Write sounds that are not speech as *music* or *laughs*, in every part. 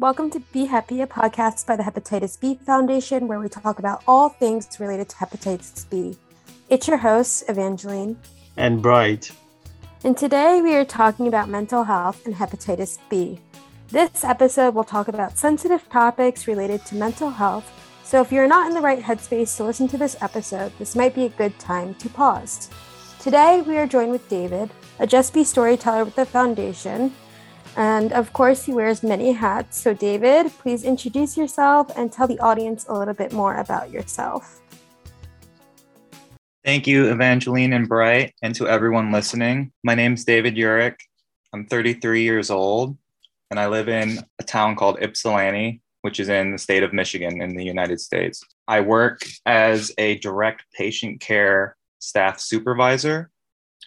welcome to B Heppy, a podcast by the Hepatitis B Foundation, where we talk about all things related to hepatitis B. It's your hosts, Evangeline and Bright. And today we are talking about mental health and hepatitis B. This episode will talk about sensitive topics related to mental health. So if you're not in the right headspace to listen to this episode, this might be a good time to pause. Today we are joined with David, a Just B storyteller with the foundation, and of course, he wears many hats. So, David, please introduce yourself and tell the audience a little bit more about yourself. Thank you, Evangeline and Bright, and to everyone listening. My name is David Urich. I'm 33 years old, and I live in a town called Ypsilanti, which is in the state of Michigan in the United States. I work as a direct patient care staff supervisor,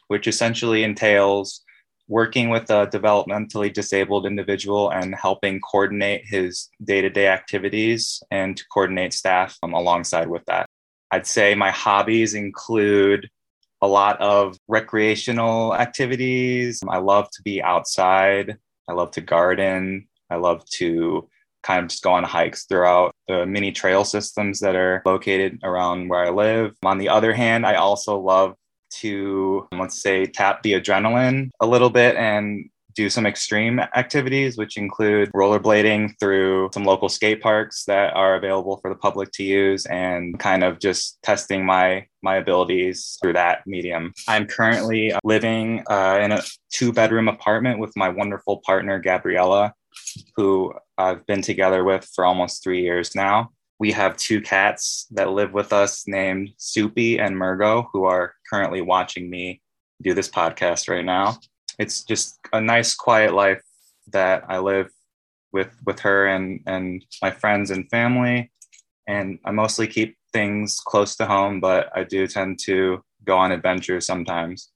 which essentially entails working with a developmentally disabled individual and helping coordinate his day to day activities and to coordinate staff um, alongside with that. I'd say my hobbies include a lot of recreational activities. I love to be outside. I love to garden. I love to kind of just go on hikes throughout the mini trail systems that are located around where I live. On the other hand, I also love to, let's say, tap the adrenaline a little bit and do some extreme activities, which include rollerblading through some local skate parks that are available for the public to use and kind of just testing my my abilities through that medium. I'm currently living uh, in a two bedroom apartment with my wonderful partner, Gabriella, who I've been together with for almost three years now we have two cats that live with us named Soupy and Murgo, who are currently watching me do this podcast right now. It's just a nice, quiet life that I live with with her and and my friends and family. And I mostly keep things close to home, but I do tend to go on adventures sometimes.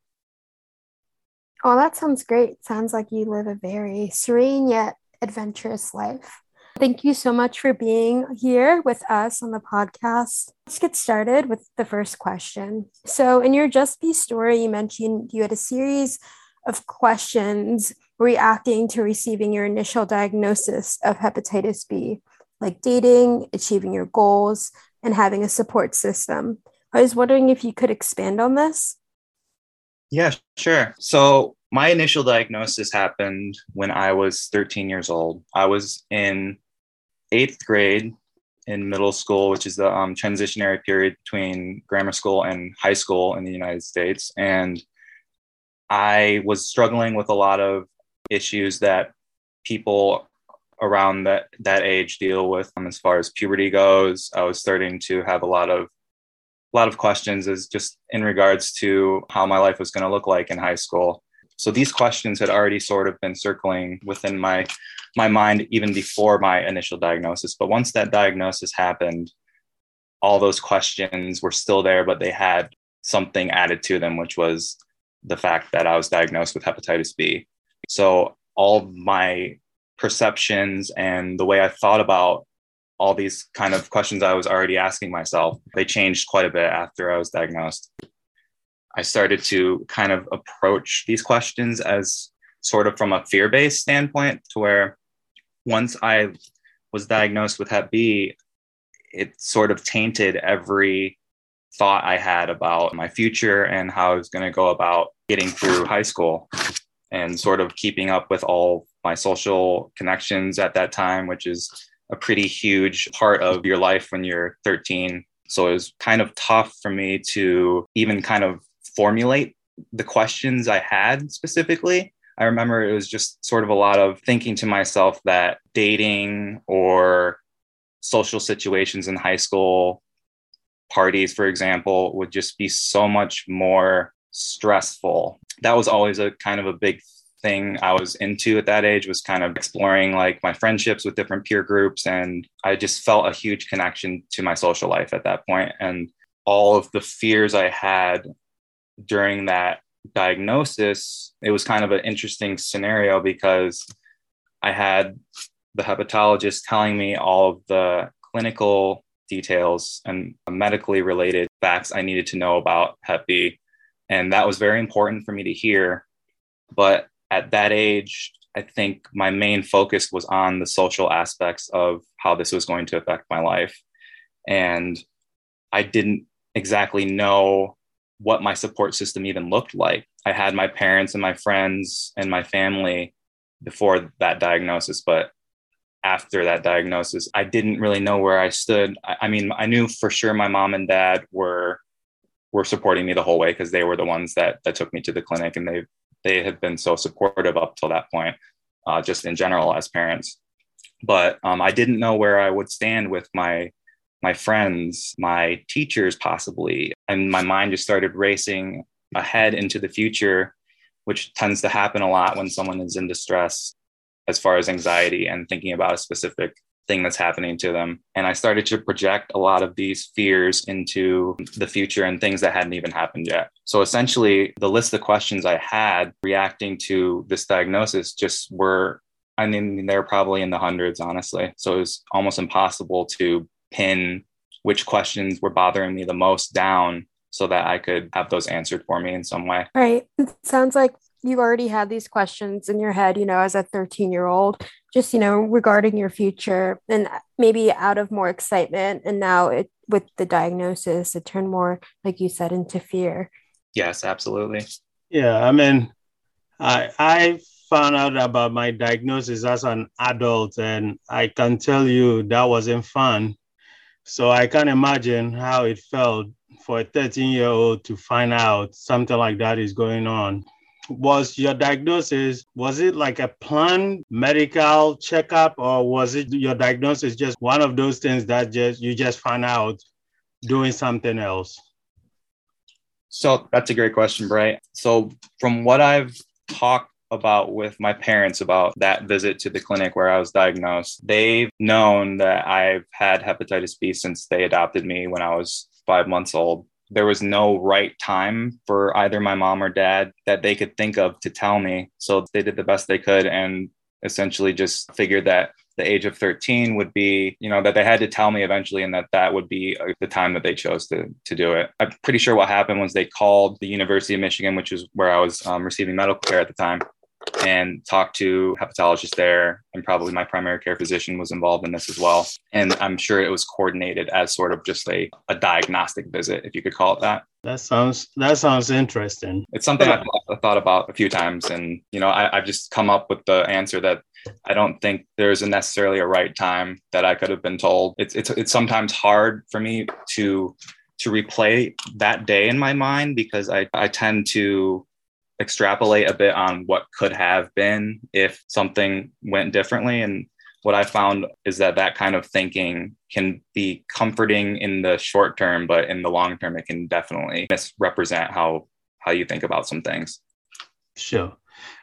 Oh, that sounds great. Sounds like you live a very serene yet adventurous life. Thank you so much for being here with us on the podcast. Let's get started with the first question. So, in your Just B story, you mentioned you had a series of questions reacting to receiving your initial diagnosis of hepatitis B, like dating, achieving your goals, and having a support system. I was wondering if you could expand on this. Yeah, sure. So, my initial diagnosis happened when I was 13 years old. I was in eighth grade in middle school, which is the um, transitionary period between grammar school and high school in the United States. And I was struggling with a lot of issues that people around that that age deal with um, as far as puberty goes. I was starting to have a lot of a lot of questions as just in regards to how my life was going to look like in high school. So these questions had already sort of been circling within my my mind even before my initial diagnosis. But once that diagnosis happened, all those questions were still there, but they had something added to them, which was the fact that I was diagnosed with hepatitis B. So all my perceptions and the way I thought about all these kind of questions I was already asking myself, they changed quite a bit after I was diagnosed. I started to kind of approach these questions as sort of from a fear based standpoint, to where once I was diagnosed with Hep B, it sort of tainted every thought I had about my future and how I was going to go about getting through high school and sort of keeping up with all my social connections at that time, which is a pretty huge part of your life when you're 13. So it was kind of tough for me to even kind of formulate the questions I had specifically I remember it was just sort of a lot of thinking to myself that dating or social situations in high school, parties, for example, would just be so much more stressful. That was always a kind of a big thing I was into at that age was kind of exploring like my friendships with different peer groups and I just felt a huge connection to my social life at that point and all of the fears I had during that diagnosis, it was kind of an interesting scenario because I had the hepatologist telling me all of the clinical details and medically related facts I needed to know about Hep B. And that was very important for me to hear. But at that age, I think my main focus was on the social aspects of how this was going to affect my life. And I didn't exactly know what my support system even looked like. I had my parents and my friends and my family before that diagnosis, but after that diagnosis, I didn't really know where I stood. I, I mean, I knew for sure my mom and dad were were supporting me the whole way because they were the ones that that took me to the clinic and they they have been so supportive up till that point, uh, just in general as parents. But um, I didn't know where I would stand with my my friends, my teachers, possibly, and my mind just started racing ahead into the future, which tends to happen a lot when someone is in distress, as far as anxiety and thinking about a specific thing that's happening to them. And I started to project a lot of these fears into the future and things that hadn't even happened yet. So essentially, the list of questions I had reacting to this diagnosis just were, I mean, they're probably in the hundreds, honestly. So it was almost impossible to pin which questions were bothering me the most down so that I could have those answered for me in some way. Right. It sounds like you already had these questions in your head, you know, as a 13 year old, just, you know, regarding your future and maybe out of more excitement. And now it, with the diagnosis, it turned more, like you said, into fear. Yes, absolutely. Yeah. I mean, I, I found out about my diagnosis as an adult, and I can tell you that wasn't fun. So I can't imagine how it felt for a 13 year old to find out something like that is going on. Was your diagnosis was it like a planned medical checkup or was it your diagnosis just one of those things that just you just find out doing something else? So that's a great question bright so from what i've talked about with my parents about that visit to the clinic where I was diagnosed. They've known that I've had hepatitis B since they adopted me when I was five months old there was no right time for either my mom or dad that they could think of to tell me. So they did the best they could and essentially just figured that the age of 13 would be, you know, that they had to tell me eventually and that that would be uh, the time that they chose to, to do it. I'm pretty sure what happened was they called the University of Michigan, which is where I was um, receiving medical care at the time and talked to hepatologist there. And probably my primary care physician was involved in this as well. And i'm sure it was coordinated as sort of just a, a diagnostic visit if you could call it that. That sounds that sounds interesting. It's something i've, I've thought about a few times. And you know I, i've just come up with the answer that I don't think there's a necessarily a right time that I could have been told. It's it's it's sometimes hard for me to to replay that day in my mind because I, I tend to extrapolate a bit on what could have been if something went differently. And what I found is that that kind of thinking can be comforting in the short term, but in the long term, it can definitely misrepresent how how you think about some things. Sure.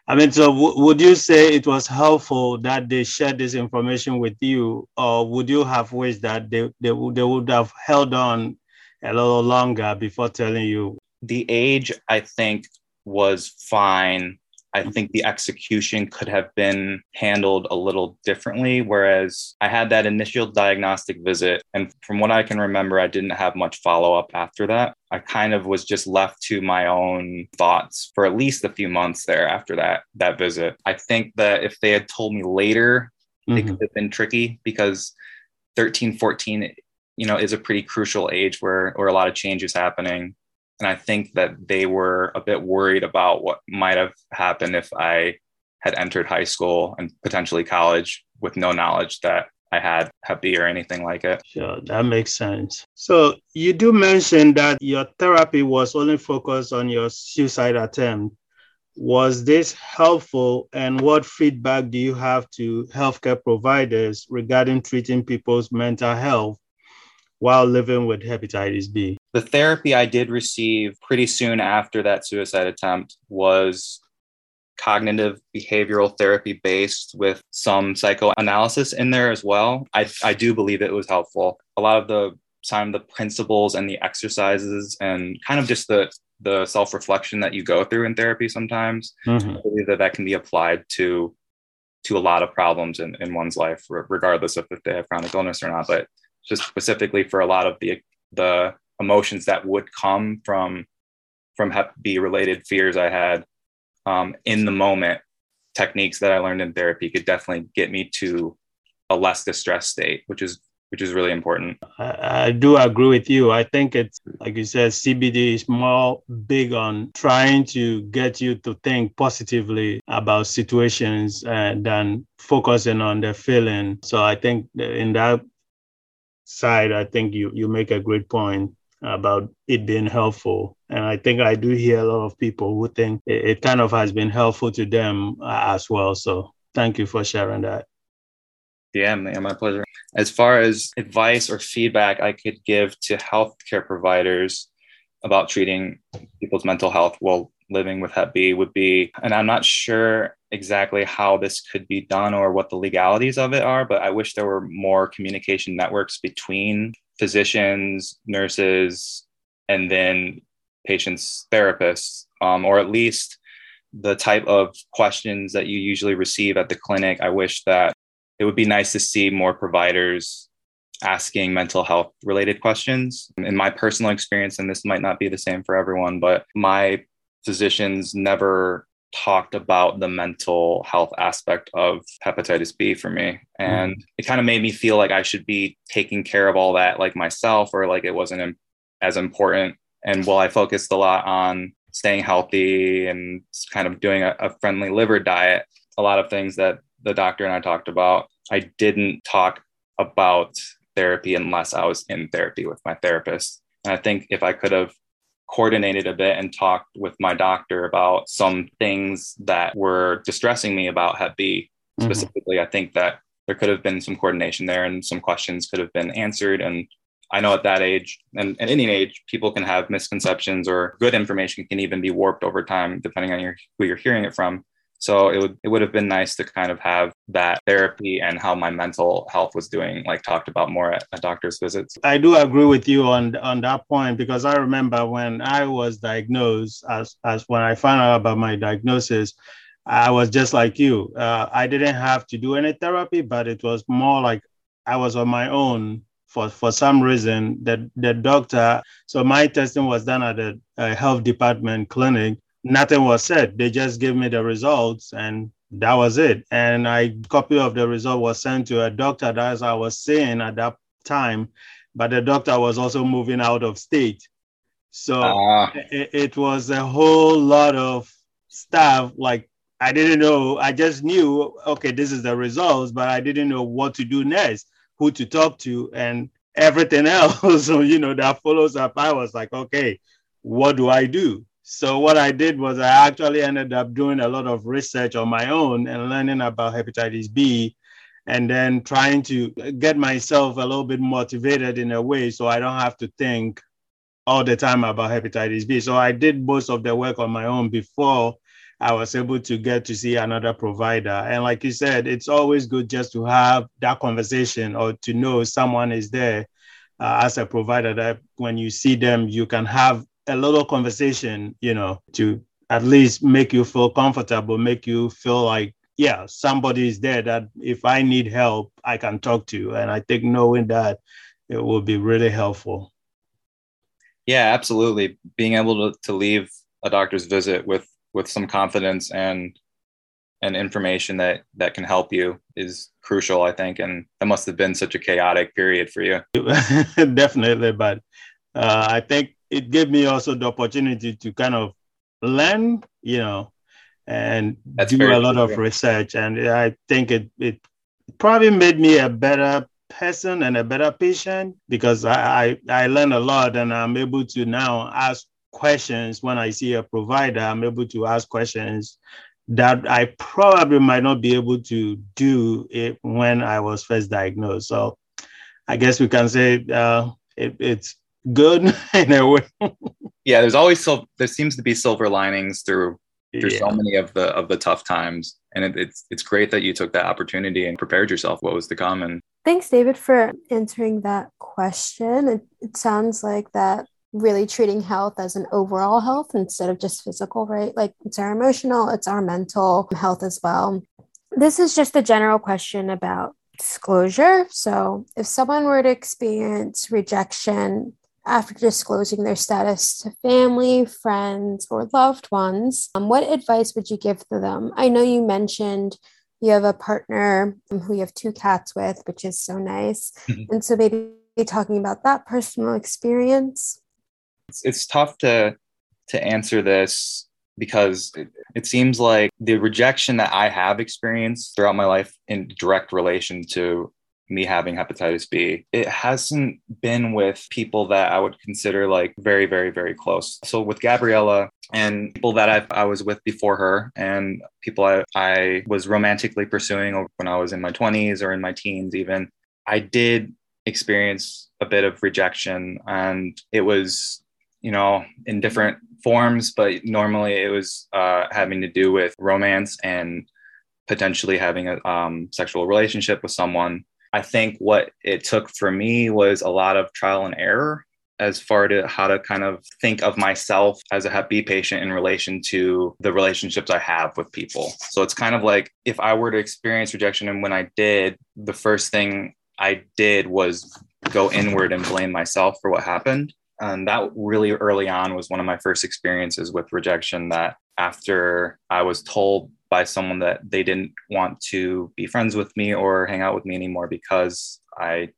I mean, so w- would you say it was helpful that they shared this information with you, or would you have wished that they, they, w- they would have held on a little longer before telling you? The age, I think, was fine. I think the execution could have been handled a little differently. Whereas I had that initial diagnostic visit, and from what I can remember, I didn't have much follow up after that. I kind of was just left to my own thoughts for at least a few months there after that that visit. I think that if they had told me later, mm-hmm. it could have been tricky because 13, 14, you know, is a pretty crucial age where where a lot of change is happening and I think that they were a bit worried about what might have happened if I had entered high school and potentially college with no knowledge that I had Hep B or anything like it. Sure, that makes sense. So you do mention that your therapy was only focused on your suicide attempt. Was this helpful, and what feedback do you have to healthcare providers regarding treating people's mental health while living with hepatitis B? The therapy I did receive pretty soon after that suicide attempt was cognitive behavioral therapy based with some psychoanalysis in there as well. I, I do believe it was helpful. A lot of the time, the principles and the exercises and kind of just the the self reflection that you go through in therapy sometimes, mm-hmm. I believe that that can be applied to to a lot of problems in, in one's life, regardless of if they have chronic illness or not. But just specifically for a lot of the the emotions that would come from from Hep B related fears I had um, in the moment. techniques that I learned in therapy could definitely get me to a less distressed state, which is which is really important. I, I, do agree with you. I think it's like you said, CBT is more big on trying to get you to think positively about situations uh, than focusing on the feeling. So I think in that side, I think you you make a great point about it being helpful. And I think I do hear a lot of people who think it, it kind of has been helpful to them uh, as well. So thank you for sharing that. Yeah, man, my pleasure. As far as advice or feedback I could give to healthcare providers about treating people's mental health while living with Hep B would be, and I'm not sure exactly how this could be done or what the legalities of it are, but I wish there were more communication networks between physicians, nurses, and then patients' therapists, um, or at least the type of questions that you usually receive at the clinic. I wish that it would be nice to see more providers asking mental health related questions. In my personal experience, and this might not be the same for everyone, but my physicians never talked about the mental health aspect of hepatitis B for me. And mm-hmm. it kind of made me feel like I should be taking care of all that like myself or like it wasn't as important. And while I focused a lot on staying healthy and kind of doing a, a friendly liver diet, a lot of things that the doctor and I talked about, I didn't talk about therapy unless I was in therapy with my therapist. And I think if I could have coordinated a bit and talked with my doctor about some things that were distressing me about Hep B mm-hmm. specifically, I think that there could have been some coordination there and some questions could have been answered. And I know at that age and at any age, people can have misconceptions or good information can even be warped over time, depending on your, who you're hearing it from. So it would it would have been nice to kind of have that therapy and how my mental health was doing, like talked about more at, at doctor's visits. I do agree with you on on that point because I remember when I was diagnosed, as as when I found out about my diagnosis, I was just like you. Uh, I didn't have to do any therapy, but it was more like I was on my own for, for some reason. The, the doctor, so my testing was done at a, a health department clinic nothing was said. They just gave me the results and that was it. And I copy of the result was sent to a doctor as I was saying at that time, but the doctor was also moving out of state. So uh. it, it was a whole lot of stuff. Like I didn't know, I just knew, okay, this is the results, but I didn't know what to do next, who to talk to, and everything *laughs* else. so, you know, that follows up. I was like, okay, what do I do? So what I did was I actually ended up doing a lot of research on my own and learning about hepatitis B and then trying to get myself a little bit motivated in a way so I don't have to think all the time about hepatitis B. So I did most of the work on my own before I was able to get to see another provider. And like you said, it's always good just to have that conversation or to know someone is there uh, as a provider that when you see them, you can have a little conversation, you know, to at least make you feel comfortable, make you feel like, yeah, somebody is there that if I need help, I can talk to. You. And I think knowing that it will be really helpful. Yeah, absolutely. Being able to, to leave a doctor's visit with with some confidence and and information that that can help you is crucial, I think. And that must have been such a chaotic period for you. *laughs* Definitely, but uh, I think it gave me also the opportunity to kind of learn, you know, and That's do a lot of research. And I think it, it probably made me a better person and a better patient because I, I, I learn a lot and I'm able to now ask questions when I see a provider. I'm able to ask questions that I probably might not be able to do it when I was first diagnosed. So I guess we can say uh, it, it's good in a way. yeah, there's always so there seems to be silver linings through through yeah. so many of the of the tough times, and it, it's it's great that you took that opportunity and prepared yourself. What was to come? And thanks, David, for answering that question. It, it sounds like that really treating health as an overall health instead of just physical, right? Like it's our emotional, it's our mental health as well. This is just a general question about disclosure. So, if someone were to experience rejection after disclosing their status to family, friends, or loved ones, um, what advice would you give to them? I know you mentioned you have a partner who you have two cats with, which is so nice. Mm-hmm. *laughs* And so maybe talking about that personal experience. It's, it's tough to to answer this because it, it, seems like the rejection that I have experienced throughout my life in direct relation to me having hepatitis B, it hasn't been with people that I would consider like very, very, very close. So with Gabriella and people that i I was with before her and people I, I was romantically pursuing when I was in my 20s or in my teens, even, I did experience a bit of rejection and it was you know in different forms but normally it was uh, having to do with romance and potentially having a um, sexual relationship with someone I think what it took for me was a lot of trial and error as far to how to kind of think of myself as a Hep B patient in relation to the relationships I have with people. So it's kind of like if I were to experience rejection and when I did, the first thing I did was go inward and blame myself for what happened. And that really early on was one of my first experiences with rejection that after I was told by someone that they didn't want to be friends with me or hang out with me anymore because I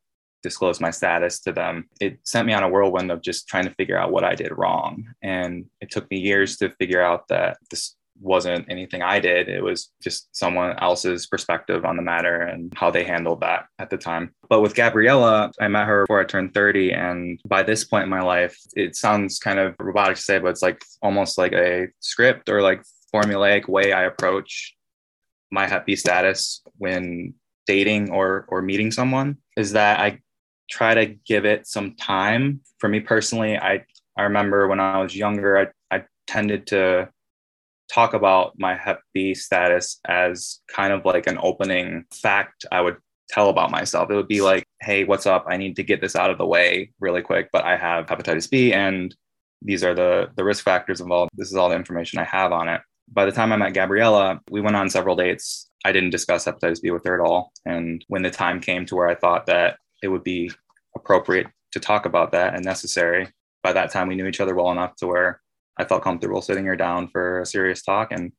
disclosed my status to them. It sent me on a whirlwind of just trying to figure out what I did wrong. And it took me years to figure out that this wasn't anything I did. It was just someone else's perspective on the matter and how they handled that at the time. But with Gabriella, I met her before I turned 30. And by this point in my life, it sounds kind of robotic to say, but it's like almost like a script or like formulaic way I approach my Hep B status when dating or or meeting someone is that I try to give it some time. For me personally, I I remember when I was younger, I, I tended to talk about my Hep B status as kind of like an opening fact I would tell about myself. It would be like, hey, what's up? I need to get this out of the way really quick, but I have hepatitis B and these are the the risk factors involved. This is all the information I have on it by the time I met Gabriella, we went on several dates. I didn't discuss hepatitis B with her at all. And when the time came to where I thought that it would be appropriate to talk about that and necessary, by that time we knew each other well enough to where I felt comfortable sitting her down for a serious talk. And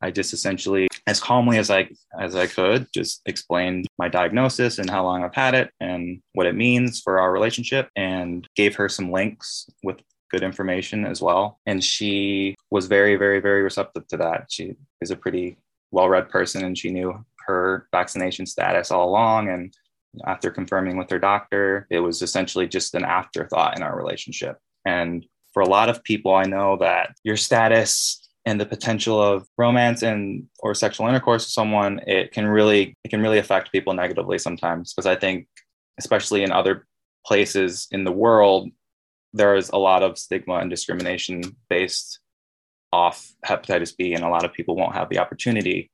I just essentially, as calmly as I as I could, just explained my diagnosis and how long I've had it and what it means for our relationship, and gave her some links with good information as well. And she was very, very, very receptive to that. She is a pretty well read person and she knew her vaccination status all along. And after confirming with her doctor, it was essentially just an afterthought in our relationship. And for a lot of people, I know that your status and the potential of romance and or sexual intercourse with someone it can really it can really affect people negatively sometimes. Because i think especially in other places in the world there is a lot of stigma and discrimination based off hepatitis B, and a lot of people won't have the opportunity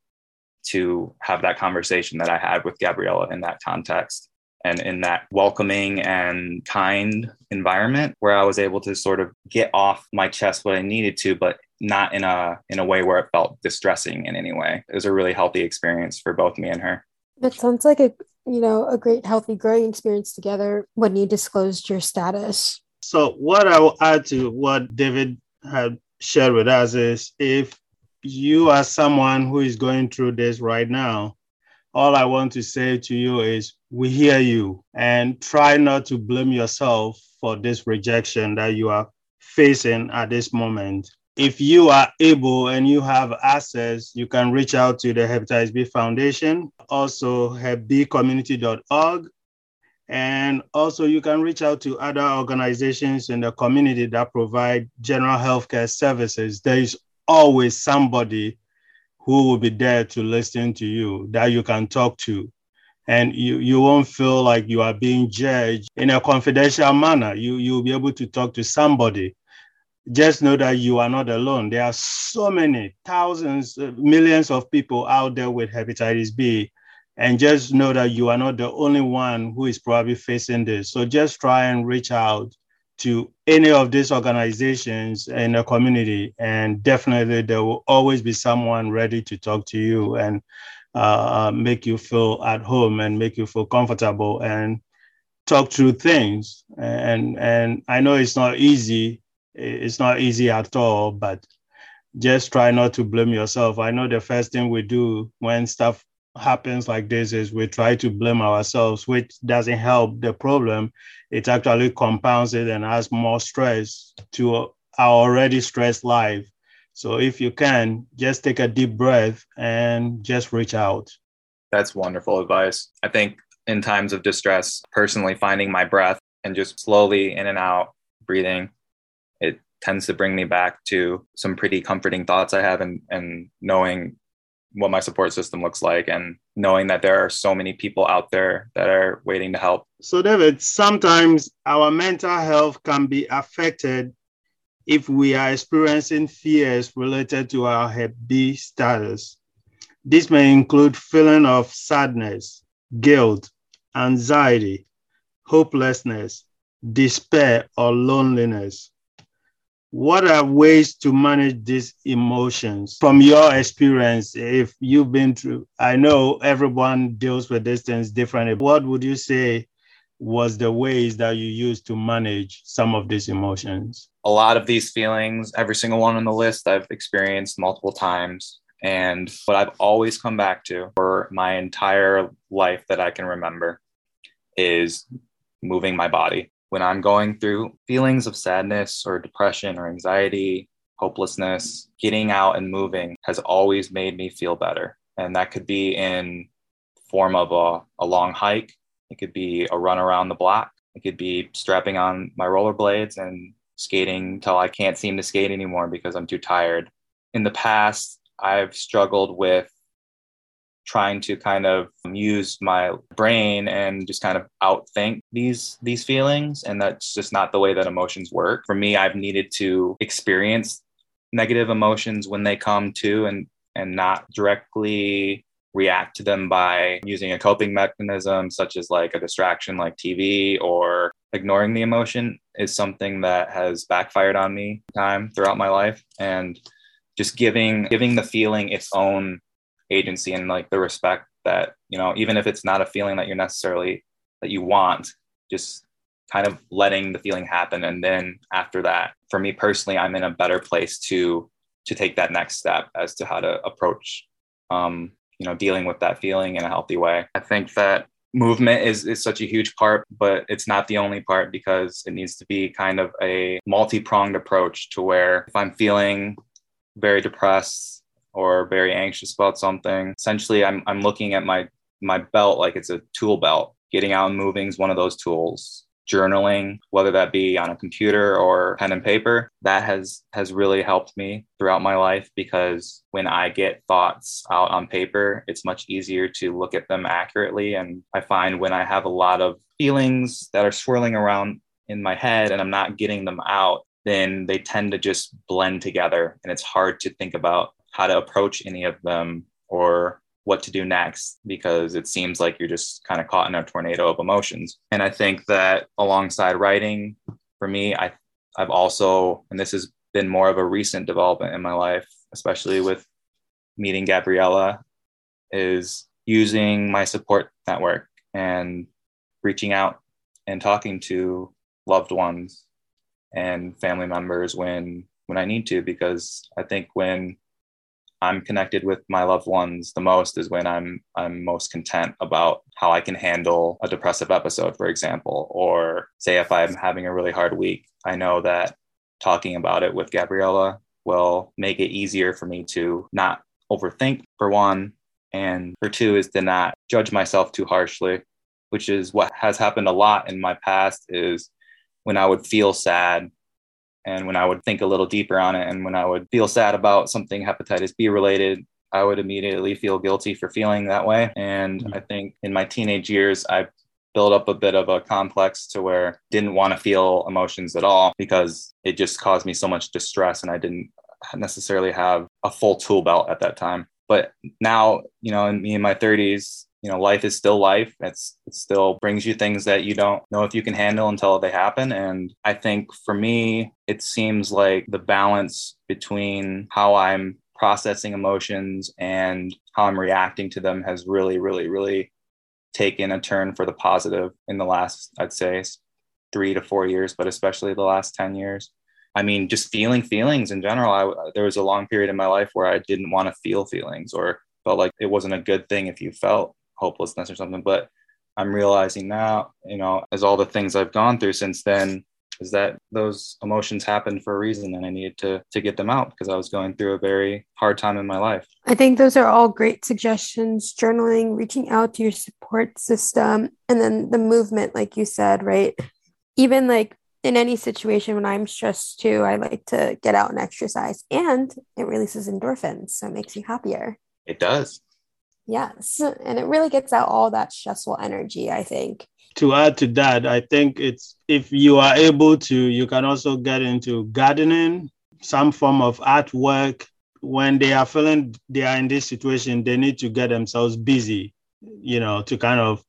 to have that conversation that I had with Gabriella in that context and in that welcoming and kind environment where I was able to sort of get off my chest what I needed to, but not in a in a way where it felt distressing in any way. It was a really healthy experience for both me and her. It sounds like a you know a great healthy growing experience together when you disclosed your status so what I will add to what David had shared with us is if you are someone who is going through this right now, all I want to say to you is we hear you and try not to blame yourself for this rejection that you are facing at this moment. If you are able and you have access, you can reach out to the Hepatitis B Foundation, also hepbcommunity.org and also, you can reach out to other organizations in the community that provide general healthcare services. There is always somebody who will be there to listen to you that you can talk to. And you, you won't feel like you are being judged in a confidential manner. You, you'll be able to talk to somebody. Just know that you are not alone. There are so many thousands, uh, millions of people out there with hepatitis B and just know that you are not the only one who is probably facing this. So just try and reach out to any of these organizations in the community, and definitely there will always be someone ready to talk to you and uh, make you feel at home and make you feel comfortable. And talk through things. And and I know it's not easy. It's not easy at all, but just try not to blame yourself. I know the first thing we do when stuff happens like this is we try to blame ourselves, which doesn't help the problem. It actually compounds it and adds more stress to our already stressed life. So if you can, just take a deep breath and just reach out. That's wonderful advice. I think in times of distress, personally finding my breath and just slowly in and out breathing, it tends to bring me back to some pretty comforting thoughts I have and, and knowing what my support system looks like and knowing that there are so many people out there that are waiting to help. So, David, sometimes our mental health can be affected if we are experiencing fears related to our Hep B status. This may include feeling of sadness, guilt, anxiety, hopelessness, despair, or loneliness. What are ways to manage these emotions from your experience? If you've been through, I know everyone deals with these things differently. What would you say was the ways that you used to manage some of these emotions? A lot of these feelings, every single one on the list, I've experienced multiple times. And what I've always come back to for my entire life that I can remember is moving my body. When I'm going through feelings of sadness or depression or anxiety, hopelessness, getting out and moving has always made me feel better. And that could be in form of a, a long hike. It could be a run around the block. It could be strapping on my rollerblades and skating till I can't seem to skate anymore because I'm too tired. In the past, I've struggled with trying to kind of use my brain and just kind of outthink these these feelings. And that's just not the way that emotions work. For me i've needed to experience negative emotions when they come to and and not directly react to them by using a coping mechanism such as like a distraction like tv or ignoring the emotion is something that has backfired on me time throughout my life. And just giving giving the feeling its own agency and like the respect that you know even if it's not a feeling that you're necessarily that you want just kind of letting the feeling happen. And then after that for me personally i'm in a better place to to take that next step as to how to approach um you know dealing with that feeling in a healthy way. I think that movement is is such a huge part but it's not the only part because it needs to be kind of a multi-pronged approach to where if i'm feeling very depressed or very anxious about something. Essentially, I'm, I'm looking at my, my belt like it's a tool belt. Getting out and moving is one of those tools. Journaling, whether that be on a computer or pen and paper, that has has really helped me throughout my life because when I get thoughts out on paper, it's much easier to look at them accurately. And I find when I have a lot of feelings that are swirling around in my head and I'm not getting them out, then they tend to just blend together and it's hard to think about how to approach any of them or what to do next because it seems like you're just kind of caught in a tornado of emotions. And i think that alongside writing for me i i've also and this has been more of a recent development in my life especially with meeting gabriella is using my support network and reaching out and talking to loved ones and family members when when I need to because I think when I'm connected with my loved ones the most is when I'm I'm most content about how I can handle a depressive episode for example. Or say if I'm having a really hard week I know that talking about it with Gabriella will make it easier for me to not overthink for one and for two is to not judge myself too harshly which is what has happened a lot in my past is when I would feel sad and when I would think a little deeper on it and when I would feel sad about something hepatitis B related, I would immediately feel guilty for feeling that way. And mm-hmm. I think in my teenage years, I built up a bit of a complex to where I didn't want to feel emotions at all because it just caused me so much distress and I didn't necessarily have a full tool belt at that time. But now, you know, in me in my 30s, you know life is still life it's it still brings you things that you don't know if you can handle until they happen and i think for me it seems like the balance between how i'm processing emotions and how i'm reacting to them has really really really taken a turn for the positive in the last, I'd say, three to four years, but especially the last 10 years. I mean, just feeling feelings in general. I, there was a long period in my life where I didn't want to feel feelings or felt like it wasn't a good thing if you felt hopelessness or something. But I'm realizing now, you know, as all the things I've gone through since then, is that those emotions happened for a reason and I needed to to get them out because I was going through a very hard time in my life. I think those are all great suggestions. Journaling, reaching out to your support system, and then the movement, like you said, right? Even like in any situation when I'm stressed too, I like to get out and exercise and it releases endorphins. So it makes you happier. It does. Yes. And it really gets out all that stressful energy, I think. To add to that, I think it's if you are able to, you can also get into gardening, some form of artwork. When they are feeling they are in this situation, they need to get themselves busy, you know, to kind of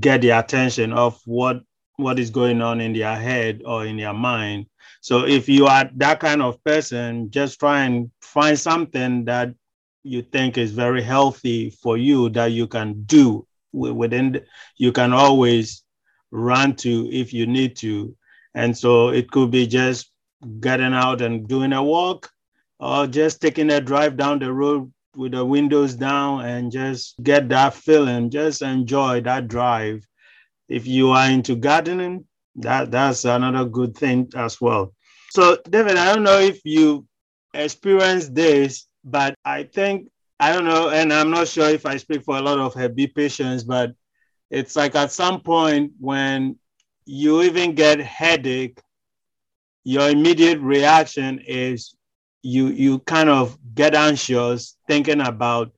get the attention of what what is going on in their head or in their mind. So if you are that kind of person, just try and find something that you think is very healthy for you that you can do within you can always run to if you need to. And so it could be just getting out and doing a walk or just taking a drive down the road with the windows down and just get that feeling just enjoy that drive. If you are into gardening that that's another good thing as well. So david i don't know if you experienced this but I think I don't know, and I'm not sure if I speak for a lot of Hep B patients, but it's like at some point when you even get headache, your immediate reaction is you you kind of get anxious thinking about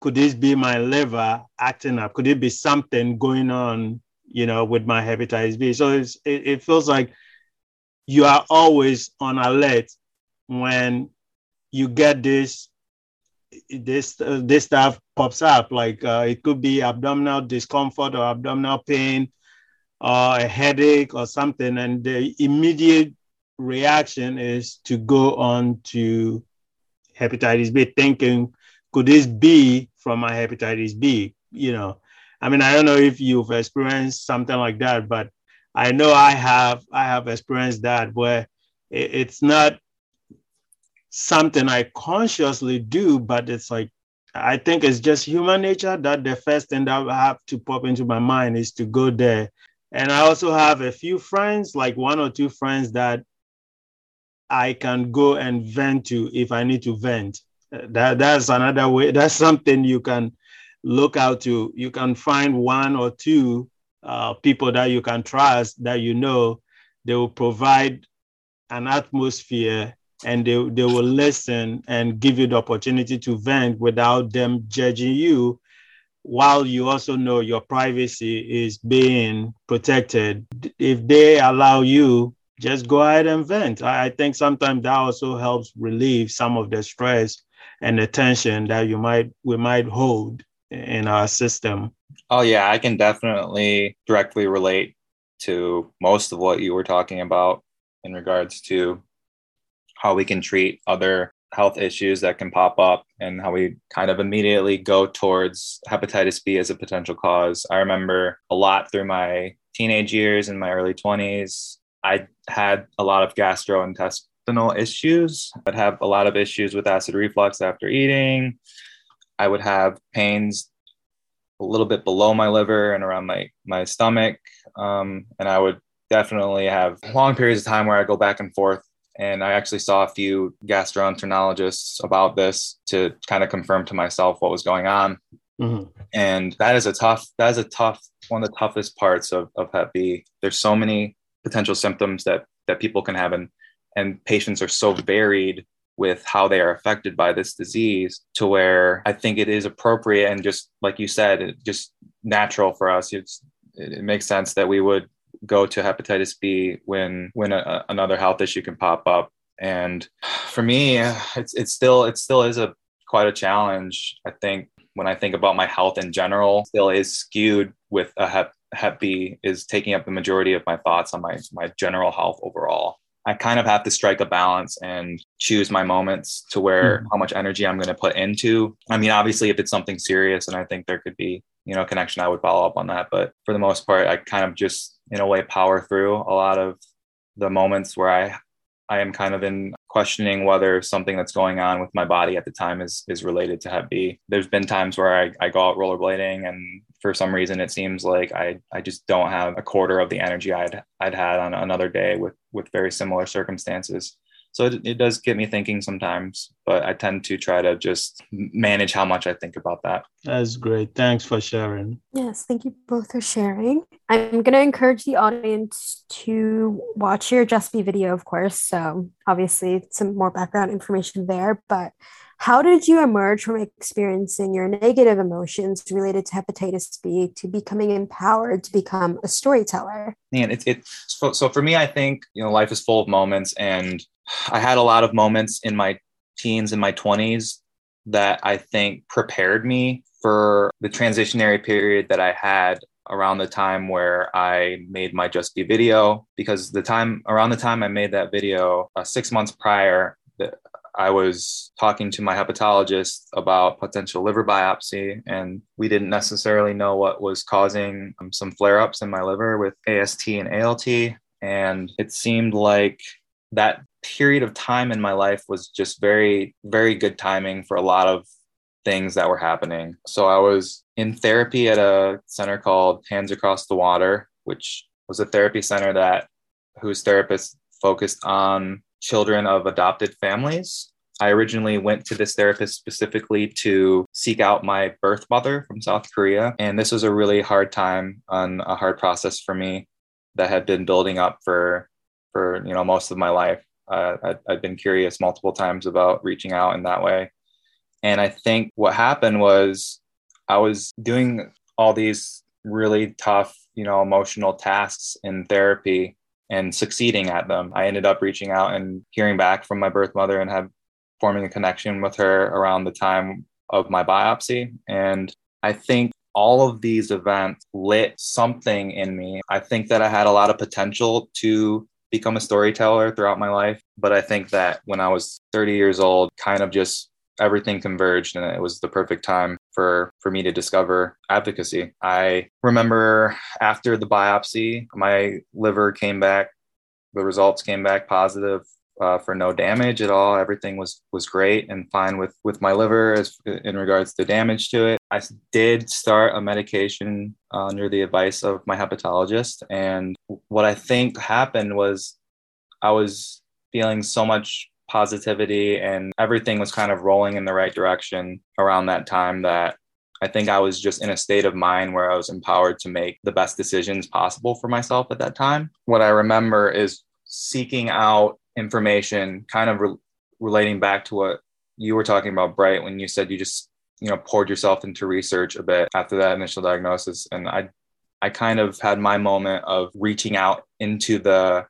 could this be my liver acting up? Could it be something going on, you know, with my hepatitis B? So it, it feels like you are always on alert when you get this this uh, this stuff pops up. Like uh, it could be abdominal discomfort or abdominal pain or a headache or something. And the immediate reaction is to go on to hepatitis b thinking could this be from my hepatitis b? You know i mean i don't know if you've experienced something like that but i know i have i have experienced that where it's not something I consciously do, but it's like I think it's just human nature that the first thing that I have to pop into my mind is to go there. And I also have a few friends, like one or two friends that I can go and vent to if I need to vent. That that's another way. That's something you can look out to. You can find one or two uh, people that you can trust that you know they will provide an atmosphere and they, they will listen and give you the opportunity to vent without them judging you while you also know your privacy is being protected. If they allow you just go ahead and vent. I, I think sometimes that also helps relieve some of the stress and the tension that you might we might hold in our system. Oh yeah i can definitely directly relate to most of what you were talking about in regards to how we can treat other health issues that can pop up and how we kind of immediately go towards hepatitis B as a potential cause. I remember a lot through my teenage years and my early 20s. I had a lot of gastrointestinal issues. I'd have a lot of issues with acid reflux after eating. I would have pains a little bit below my liver and around my, my stomach. Um, and I would definitely have long periods of time where I go back and forth and I actually saw a few gastroenterologists about this to kind of confirm to myself what was going on. Mm-hmm. And that is a tough, that is a tough, one of the toughest parts of, of Hep B. There's so many potential symptoms that, that people can have and, and patients are so varied with how they are affected by this disease to where I think it is appropriate and just like you said, it just natural for us. It's, it makes sense that we would go to hepatitis B when when a, another health issue can pop up. And for me, it's it's still it still is a quite a challenge. I think when I think about my health in general, still is skewed with a hep hep B is taking up the majority of my thoughts on my my general health overall. I kind of have to strike a balance and choose my moments to where mm. how much energy I'm going to put into. I mean, obviously, if it's something serious, and I think there could be you know connection, I would follow up on that. But for the most part, I kind of just in a way power through a lot of the moments where I I am kind of in questioning whether something that's going on with my body at the time is is related to Hep B. There's been times where I, I go out rollerblading and for some reason it seems like I, I just don't have a quarter of the energy I'd I'd had on another day with with very similar circumstances so it, it does get me thinking sometimes but i tend to try to just manage how much i think about that that's great thanks for sharing yes thank you both for sharing i'm going to encourage the audience to watch your Just B video of course so obviously some more background information there but how did you emerge from experiencing your negative emotions related to hepatitis B to becoming empowered to become a storyteller? Man, it's it. So, so for me, I think you know life is full of moments, and I had a lot of moments in my teens and my twenties that I think prepared me for the transitionary period that I had around the time where I made my Just B video because the time around the time I made that video uh, six months prior, I was talking to my hepatologist about potential liver biopsy, and we didn't necessarily know what was causing um, some flare ups in my liver with AST and ALT. And it seemed like that period of time in my life was just very, very good timing for a lot of things that were happening. So I was in therapy at a center called Hands Across the Water, which was a therapy center that whose therapist focused on children of adopted families. I originally went to this therapist specifically to seek out my birth mother from South Korea. And this was a really hard time and a hard process for me that had been building up for, for you know, most of my life. Uh, I'd, I'd been curious multiple times about reaching out in that way. And I think what happened was I was doing all these really tough, you know, emotional tasks in therapy and succeeding at them. I ended up reaching out and hearing back from my birth mother and have forming a connection with her around the time of my biopsy. And I think all of these events lit something in me. I think that I had a lot of potential to become a storyteller throughout my life. But I think that when I was 30 years old, kind of just everything converged and it was the perfect time for for me to discover advocacy i remember after the biopsy my liver came back the results came back positive uh, for no damage at all everything was was great and fine with with my liver as in regards to damage to it i did start a medication uh, under the advice of my hepatologist and what i think happened was i was feeling so much positivity and everything was kind of rolling in the right direction around that time that I think I was just in a state of mind where I was empowered to make the best decisions possible for myself at that time. What I remember is seeking out information, kind of re- relating back to what you were talking about, Bright, when you said you just you know poured yourself into research a bit after that initial diagnosis, and I I kind of had my moment of reaching out into the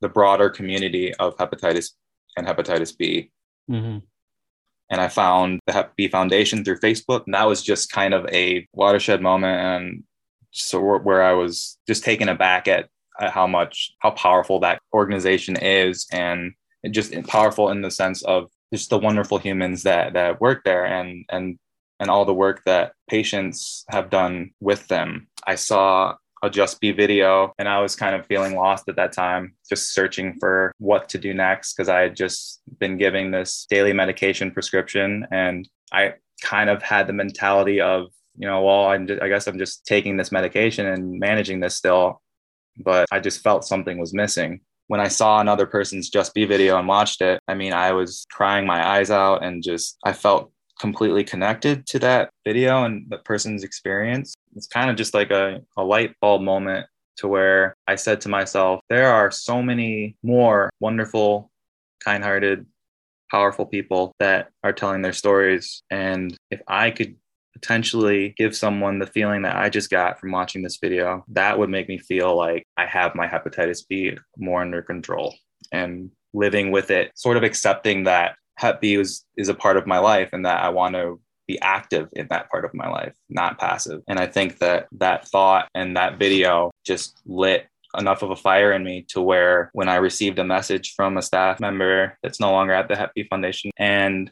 the broader community of hepatitis and hepatitis B. Mm-hmm. And I found the Hep B Foundation through Facebook. And that was just kind of a watershed moment. And so where I was just taken aback at, at how much, how powerful that organization is. And just powerful in the sense of just the wonderful humans that, that work there and, and, and all the work that patients have done with them. I saw a Just B video. And I was kind of feeling lost at that time, just searching for what to do next because I had just been giving this daily medication prescription. And I kind of had the mentality of, you know, well, I'm just, I guess I'm just taking this medication and managing this still. But I just felt something was missing. When I saw another person's Just B video and watched it, I mean, I was crying my eyes out and just, I felt completely connected to that video and the person's experience. It's kind of just like a, a light bulb moment to where I said to myself, there are so many more wonderful, kind hearted, powerful people that are telling their stories. And if I could potentially give someone the feeling that I just got from watching this video, that would make me feel like I have my hepatitis B more under control and living with it, sort of accepting that Hep B is, is a part of my life and that I want to be active in that part of my life, not passive. And I think that that thought and that video just lit enough of a fire in me to where when I received a message from a staff member that's no longer at the Hep B Foundation and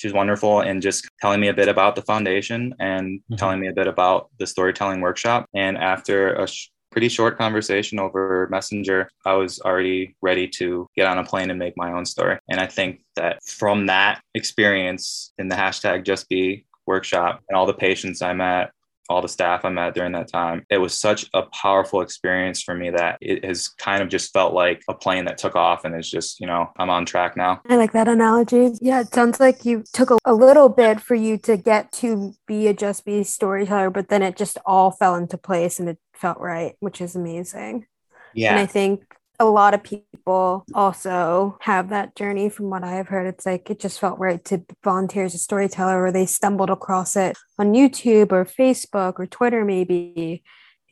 she was wonderful and just telling me a bit about the foundation and mm-hmm. telling me a bit about the storytelling workshop. And after a sh- pretty short conversation over Messenger, I was already ready to get on a plane and make my own story. And I think that from that experience in the hashtag Just B workshop and all the patients I met all the staff I met during that time. It was such a powerful experience for me that it has kind of just felt like a plane that took off and is just, you know, I'm on track now. I like that analogy. Yeah, it sounds like you took a, a little bit for you to get to be a Just B storyteller, but then it just all fell into place and it felt right, which is amazing. Yeah. And I think a lot of people also have that journey from what I've heard. It's like it just felt right to volunteer as a storyteller, or they stumbled across it on YouTube or Facebook or Twitter, maybe,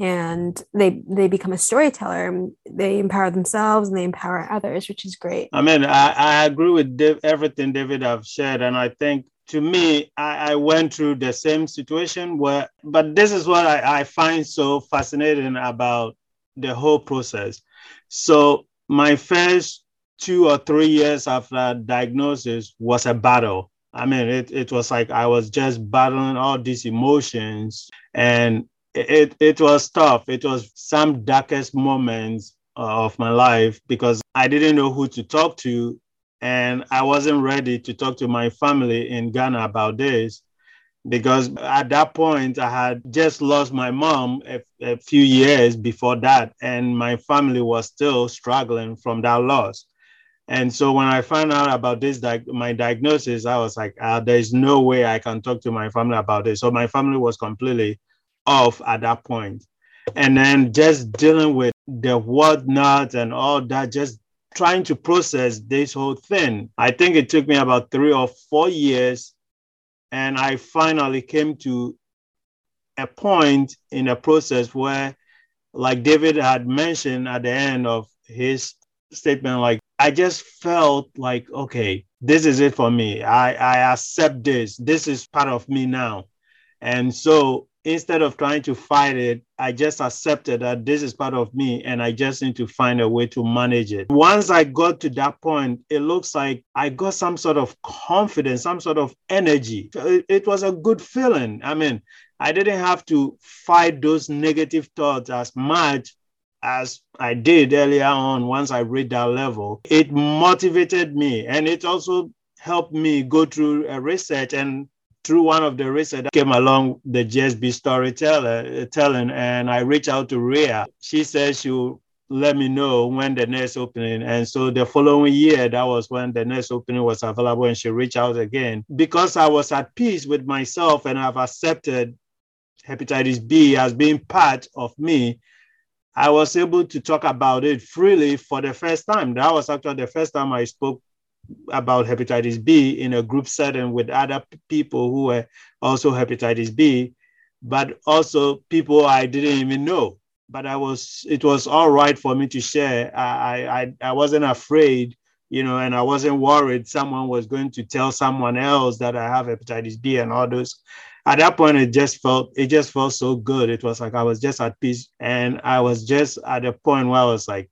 and they they become a storyteller. And they empower themselves and they empower others, which is great. I mean, I, I agree with everything David have shared, and I think to me, I, I, went through the same situation where, but this is what I, I find so fascinating about the whole process so my first two or three years after diagnosis was a battle. I mean, it, it was like I was just battling all these emotions and it, it was tough. It was some darkest moments of my life because I didn't know who to talk to and I wasn't ready to talk to my family in Ghana about this because at that point I had just lost my mom a, a, few years before that, and my family was still struggling from that loss. And so when I found out about this, di- my diagnosis, I was like, uh, "There's no way I can talk to my family about this." So my family was completely off at that point, and then just dealing with the whatnot and all that, just trying to process this whole thing. I think it took me about three or four years and I finally came to a point in a process where, like David had mentioned at the end of his statement, like I just felt like, okay, this is it for me. I, I accept this. This is part of me now. And so instead of trying to fight it, I just accepted that this is part of me and I just need to find a way to manage it. Once I got to that point, it looks like I got some sort of confidence, some sort of energy. It, was a good feeling. I mean, I didn't have to fight those negative thoughts as much as I did earlier on once I reached that level. It motivated me and it also helped me go through a research and through one of the research that came along the B storyteller uh, telling, and I reached out to Rhea. She said she'll let me know when the next opening. And so the following year, that was when the next opening was available, and she reached out again because I was at peace with myself and I've accepted hepatitis B as being part of me. I was able to talk about it freely for the first time. That was actually the first time I spoke about hepatitis B in a group setting with other people who were also hepatitis B, but also people I didn't even know. But I was, it was all right for me to share. I, I, I wasn't afraid, you know, and I wasn't worried someone was going to tell someone else that I have hepatitis B and all those. At that point, it just felt, it just felt so good. It was like I was just at peace, and I was just at a point where I was like,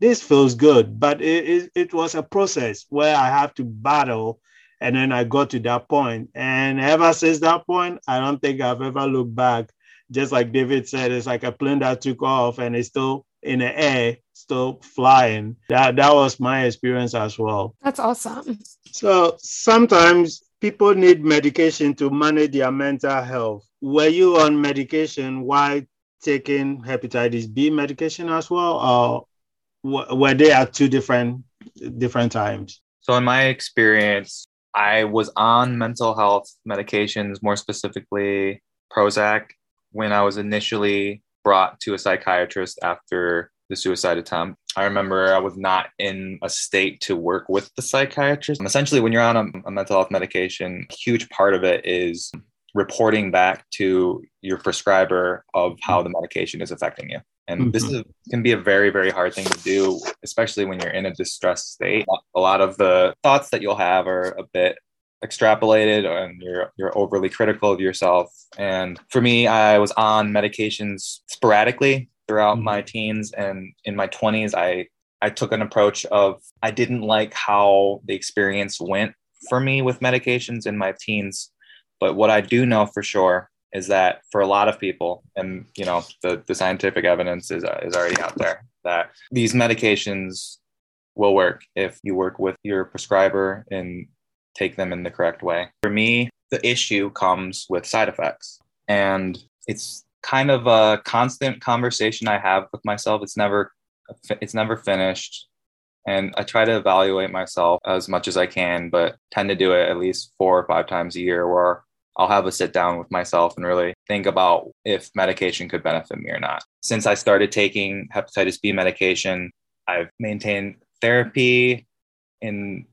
this feels good, but it, it, it was a process where I have to battle. And then I got to that point. And ever since that point, I don't think I've ever looked back. Just like David said, it's like a plane that took off and it's still in the air, still flying. That that was my experience as well. That's awesome. So sometimes people need medication to manage their mental health. Were you on medication while taking hepatitis B medication as well, or were they at two different different times? So in my experience, I was on mental health medications, more specifically Prozac, when I was initially brought to a psychiatrist after the suicide attempt. I remember I was not in a state to work with the psychiatrist. Essentially, when you're on a, a mental health medication, a huge part of it is reporting back to your prescriber of how the medication is affecting you. And mm-hmm. this is, can be a very, very hard thing to do, especially when you're in a distressed state. A lot of the thoughts that you'll have are a bit extrapolated and you're you're overly critical of yourself. And for me, I was on medications sporadically throughout mm-hmm. my teens and in my 20s I I took an approach of I didn't like how the experience went for me with medications in my teens. But what I do know for sure is that for a lot of people, and you know, the, the scientific evidence is, uh, is already out there that these medications will work if you work with your prescriber and take them in the correct way. For me, the issue comes with side effects. And it's kind of a constant conversation I have with myself. It's never it's never finished. And I try to evaluate myself as much as I can, but tend to do it at least four or five times a year where I'll have a sit down with myself and really think about if medication could benefit me or not. Since I started taking hepatitis B medication, I've maintained therapy in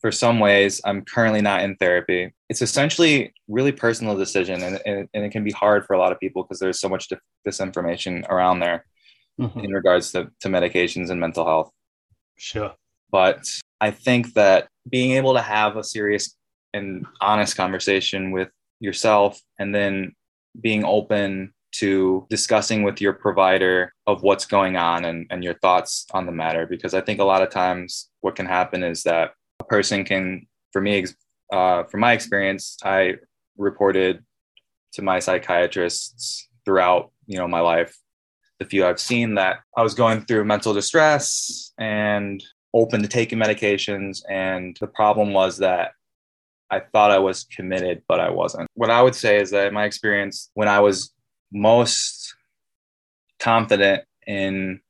for some ways i'm currently not in therapy it's essentially really personal decision and, and, and it can be hard for a lot of people because there's so much disinformation around there mm-hmm. in regards to, to medications and mental health sure but i think that being able to have a serious and honest conversation with yourself and then being open to discussing with your provider of what's going on and, and your thoughts on the matter because i think a lot of times what can happen is that a person can, for me, uh, from my experience, I reported to my psychiatrists throughout, you know, my life, the few I've seen that I was going through mental distress and open to taking medications. And the problem was that I thought I was committed, but I wasn't. What I would say is that in my experience, when I was most confident in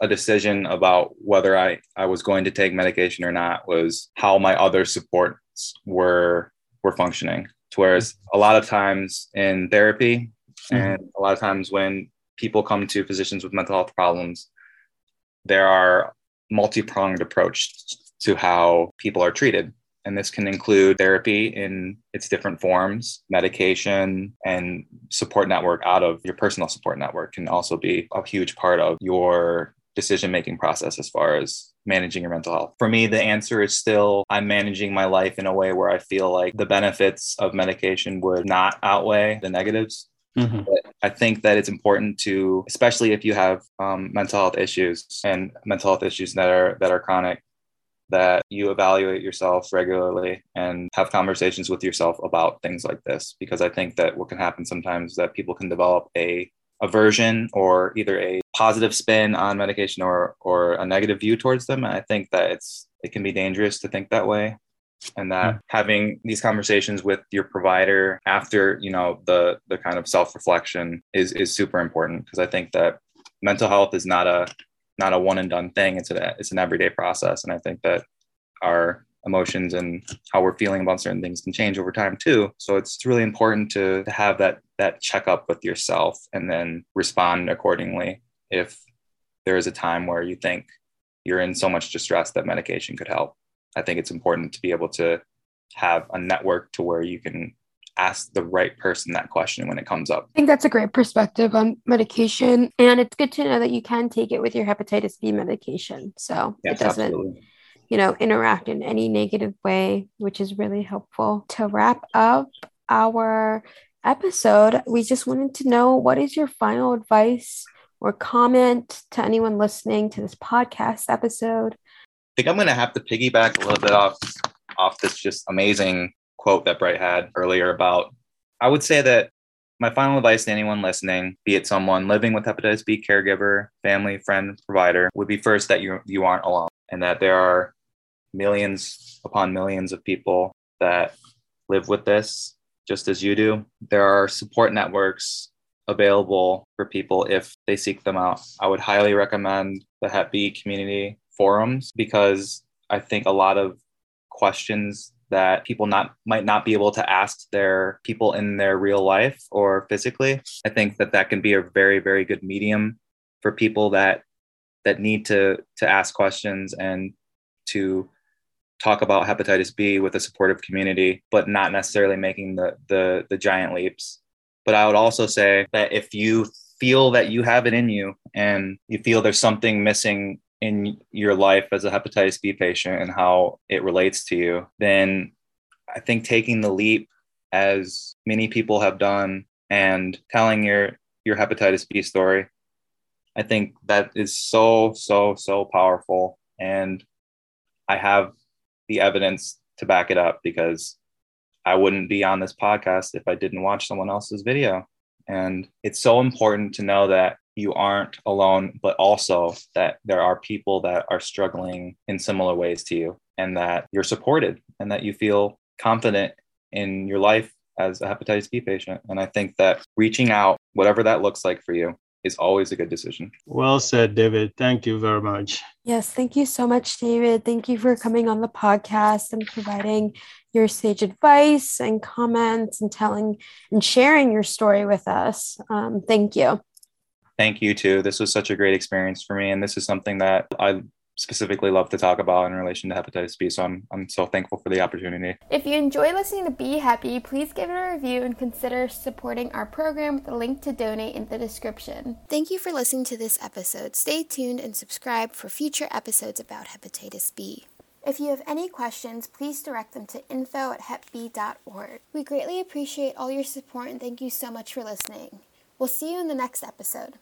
a decision about whether I, I was going to take medication or not was how my other supports were were functioning. Whereas a lot of times in therapy mm-hmm. and a lot of times when people come to physicians with mental health problems, there are multi-pronged approach to how people are treated. And this can include therapy in its different forms, medication, and support network out of your personal support network can also be a huge part of your decision making process as far as managing your mental health? For me, the answer is still I'm managing my life in a way where I feel like the benefits of medication would not outweigh the negatives. Mm-hmm. But I think that it's important to, especially if you have um, mental health issues and mental health issues that are that are chronic, that you evaluate yourself regularly and have conversations with yourself about things like this. Because I think that what can happen sometimes is that people can develop a aversion or either a positive spin on medication or or a negative view towards them. And I think that it's it can be dangerous to think that way. And that mm. having these conversations with your provider after, you know, the the kind of self-reflection is is super important because I think that mental health is not a not a one and done thing. It's a it's an everyday process. And I think that our emotions and how we're feeling about certain things can change over time too. So it's really important to, to have that that checkup with yourself and then respond accordingly if there is a time where you think you're in so much distress that medication could help. I think it's important to be able to have a network to where you can ask the right person that question when it comes up. I think that's a great perspective on medication. And it's good to know that you can take it with your hepatitis B medication. So yes, it doesn't absolutely you know, interact in any negative way, which is really helpful. To wrap up our episode, we just wanted to know what is your final advice or comment to anyone listening to this podcast episode? I think I'm going to have to piggyback a little bit off off this just amazing quote that Bright had earlier about I would say that my final advice to anyone listening, be it someone living with hepatitis B, caregiver, family, friend, provider, would be first that you you aren't alone and that there are millions upon millions of people that live with this just as you do. There are support networks available for people if they seek them out. I would highly recommend the Hep B community forums because I think a lot of questions that people not might not be able to ask their people in their real life or physically. I think that that can be a very very good medium for people that that need to to ask questions and to talk about hepatitis B with a supportive community, but not necessarily making the the the giant leaps. But I would also say that if you feel that you have it in you and you feel there's something missing in your life as a hepatitis B patient and how it relates to you, then I think taking the leap as many people have done and telling your your hepatitis B story I think that is so, so, so powerful. And I have the evidence to back it up because I wouldn't be on this podcast if I didn't watch someone else's video. And it's so important to know that you aren't alone, but also that there are people that are struggling in similar ways to you and that you're supported and that you feel confident in your life as a hepatitis B patient. And I think that reaching out, whatever that looks like for you, is always a good decision. Well said, David. Thank you very much. Yes, thank you so much, David. Thank you for coming on the podcast and providing your sage advice and comments and telling and sharing your story with us. Um, thank you. Thank you too. This was such a great experience for me. And this is something that I specifically love to talk about in relation to hepatitis B. So I'm, I'm so thankful for the opportunity. If you enjoy listening to B Heppy, please give it a review and consider supporting our program with a link to donate in the description. Thank you for listening to this episode. Stay tuned and subscribe for future episodes about hepatitis B. If you have any questions, please direct them to info at hepb.org. We greatly appreciate all your support and thank you so much for listening. We'll see you in the next episode.